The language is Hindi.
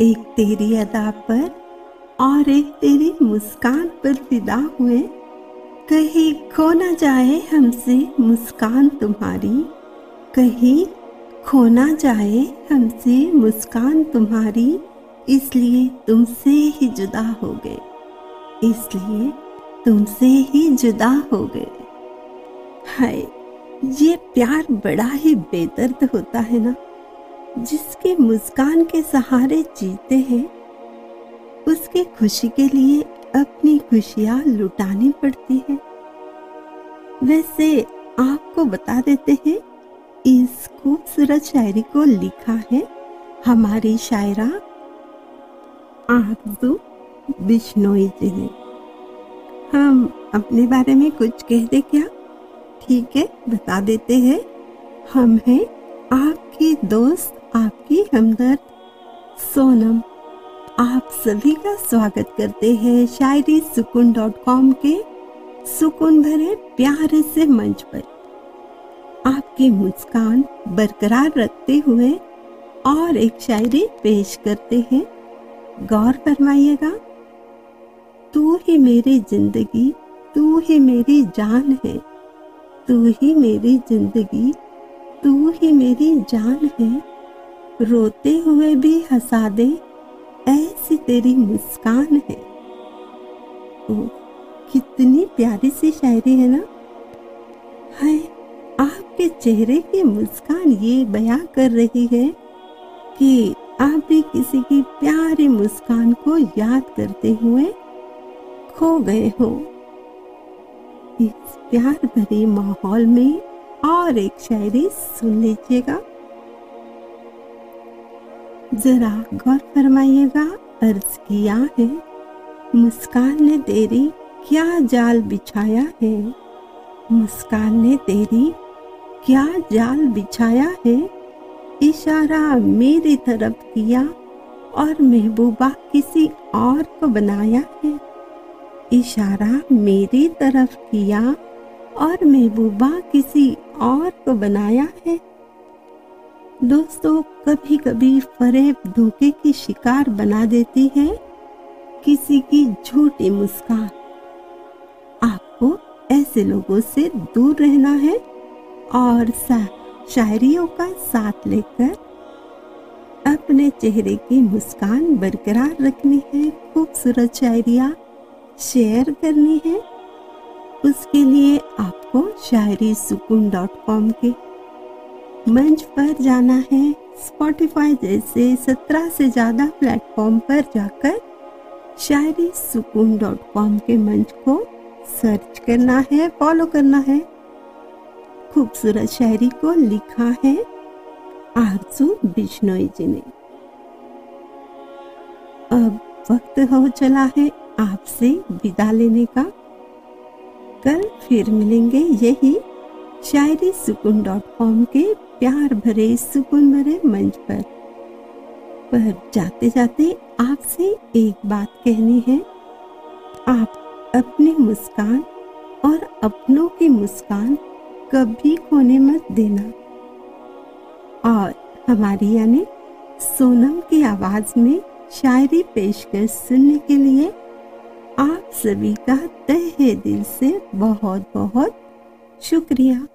एक तेरी अदा पर और एक तेरी मुस्कान पर फिदा हुए। कहीं खो न जाए हमसे मुस्कान तुम्हारी। कहीं खो न जाए हमसे मुस्कान तुम्हारी। इसलिए तुमसे ही जुदा हो गए। इसलिए तुमसे ही जुदा हो गए। हाय, ये प्यार बड़ा ही बेदर्द होता है ना? जिसके मुस्कान के सहारे जीते हैं, उसकी खुशी के लिए अपनी खुशियाँ लुटानी पड़ती है। वैसे आपको बता देते हैं, इस खूबसूरत शायरी को लिखा है हमारी शायरा आरज़ू बिश्नोई जी ने। हम अपने बारे में कुछ कह दे क्या? ठीक है, बता देते हैं। हम हैं आपकी दोस्त आपकी हमदर्द। सोनम, आप सभी का स्वागत करते हैं शायरी सुकून डॉट कॉम के सुकून भरे प्यारे से मंच पर। आपकी मुस्कान बरकरार रखते हुए और एक शायरी पेश करते हैं। गौर फरमाइएगा, तू ही मेरी ज़िंदगी, तू ही मेरी जान है, तू ही मेरी ज़िंदगी, तू ही मेरी जान है। रोते हुए भी हंसा दे, ऐसी तेरी मुस्कान है। ओ, कितनी प्यारी सी शायरी है ना। है आपके चेहरे की मुस्कान ये बयां कर रही है कि आप भी किसी की प्यारी मुस्कान को याद करते हुए खो गए हो। इस प्यार भरे माहौल में और एक शायरी सुन लीजिएगा। जरा गौर फरमाइएगा, अर्ज़ किया है। मुस्कान ने तेरी क्या जाल बिछाया है? मुस्कान ने तेरी क्या जाल बिछाया है? इशारा मेरी तरफ़ किया और महबूबा किसी और को बनाया है। इशारा मेरी तरफ़ किया और महबूबा किसी और को बनाया है। दोस्तों कभी कभी फरेब धोखे की शिकार बना देती है किसी की झूठी मुस्कान। आपको ऐसे लोगों से दूर रहना है और शायरियों का साथ लेकर अपने चेहरे की मुस्कान बरकरार रखनी है, खूबसूरत शायरिया शेयर करनी है। उसके लिए आपको शायरी सुकून डॉट कॉम के मंच पर जाना है। स्पॉटिफाई जैसे सत्रह से ज़्यादा प्लेटफॉर्म पर जाकर शायरी सुकून डॉट कॉम के मंच को सर्च करना है फॉलो करना है। खूबसूरत शायरी को लिखा है आरज़ू बिश्नोई जी ने। अब वक्त हो चला है आपसे विदा लेने का। कल फिर मिलेंगे यही शायरी सुकून डॉट कॉम के प्यार भरे सुकून भरे मंच पर। पर जाते जाते आपसे एक बात कहनी है। आप अपनी मुस्कान और अपनों की मुस्कान कभी खोने मत देना। और हमारी यानी सोनम की आवाज़ में शायरी पेशकश सुनने के लिए आप सभी का तहे दिल से बहुत बहुत शुक्रिया।